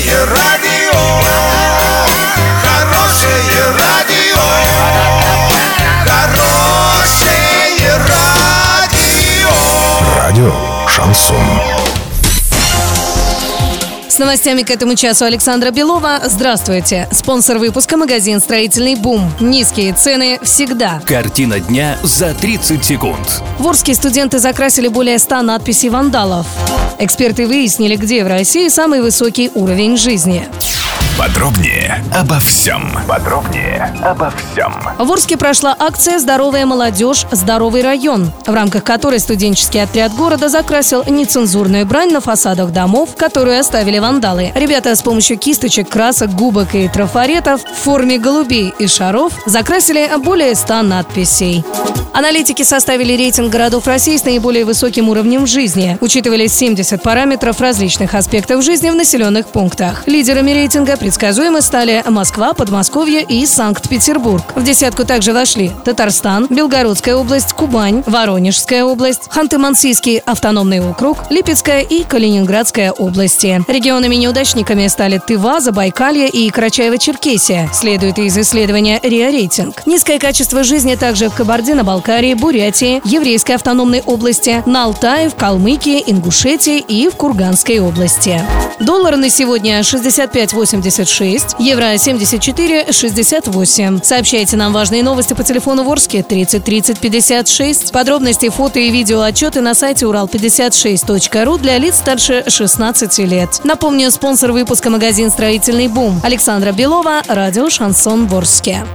Хорошее радио, хорошее радио, хорошее радио. Радио Шансон. С новостями к этому часу Александра Белова. Здравствуйте. Спонсор выпуска магазин «Строительный бум». Низкие цены всегда. Картина дня за 30 секунд. В Орске студенты закрасили более 100 надписей вандалов. Эксперты выяснили, где в России самый высокий уровень жизни. Подробнее обо всем. Подробнее обо всем. В Орске прошла акция «Здоровая молодежь. Здоровый район», в рамках которой студенческий отряд города закрасил нецензурную брань на фасадах домов, которую оставили вандалы. Ребята с помощью кисточек, красок, губок и трафаретов в форме голубей и шаров закрасили более 100 надписей. Аналитики составили рейтинг городов России с наиболее высоким уровнем жизни. Учитывались 70 параметров различных аспектов жизни в населенных пунктах. Лидерами рейтинга предсказуемо стали Москва, Подмосковье и Санкт-Петербург. В десятку также вошли Татарстан, Белгородская область, Кубань, Воронежская область, Ханты-Мансийский автономный округ, Липецкая и Калининградская области. Регионами-неудачниками стали Тыва, Забайкалье и Карачаево-Черкесия, следует из исследования РИА Рейтинг. Низкое качество жизни также в Кабардино-Балкарии, Бурятии, Еврейской автономной области, на Алтае, в Калмыкии, Ингушетии и в Курганской области. Доллар на сегодня 65.86, евро 74.68. Сообщайте нам важные новости по телефону Ворске 30 30 56. Подробности, фото и видео отчеты на сайте урал56.ру для лиц старше 16 лет. Напомню, спонсор выпуска магазин «Строительный бум» Александра Белова, радио «Шансон Ворске».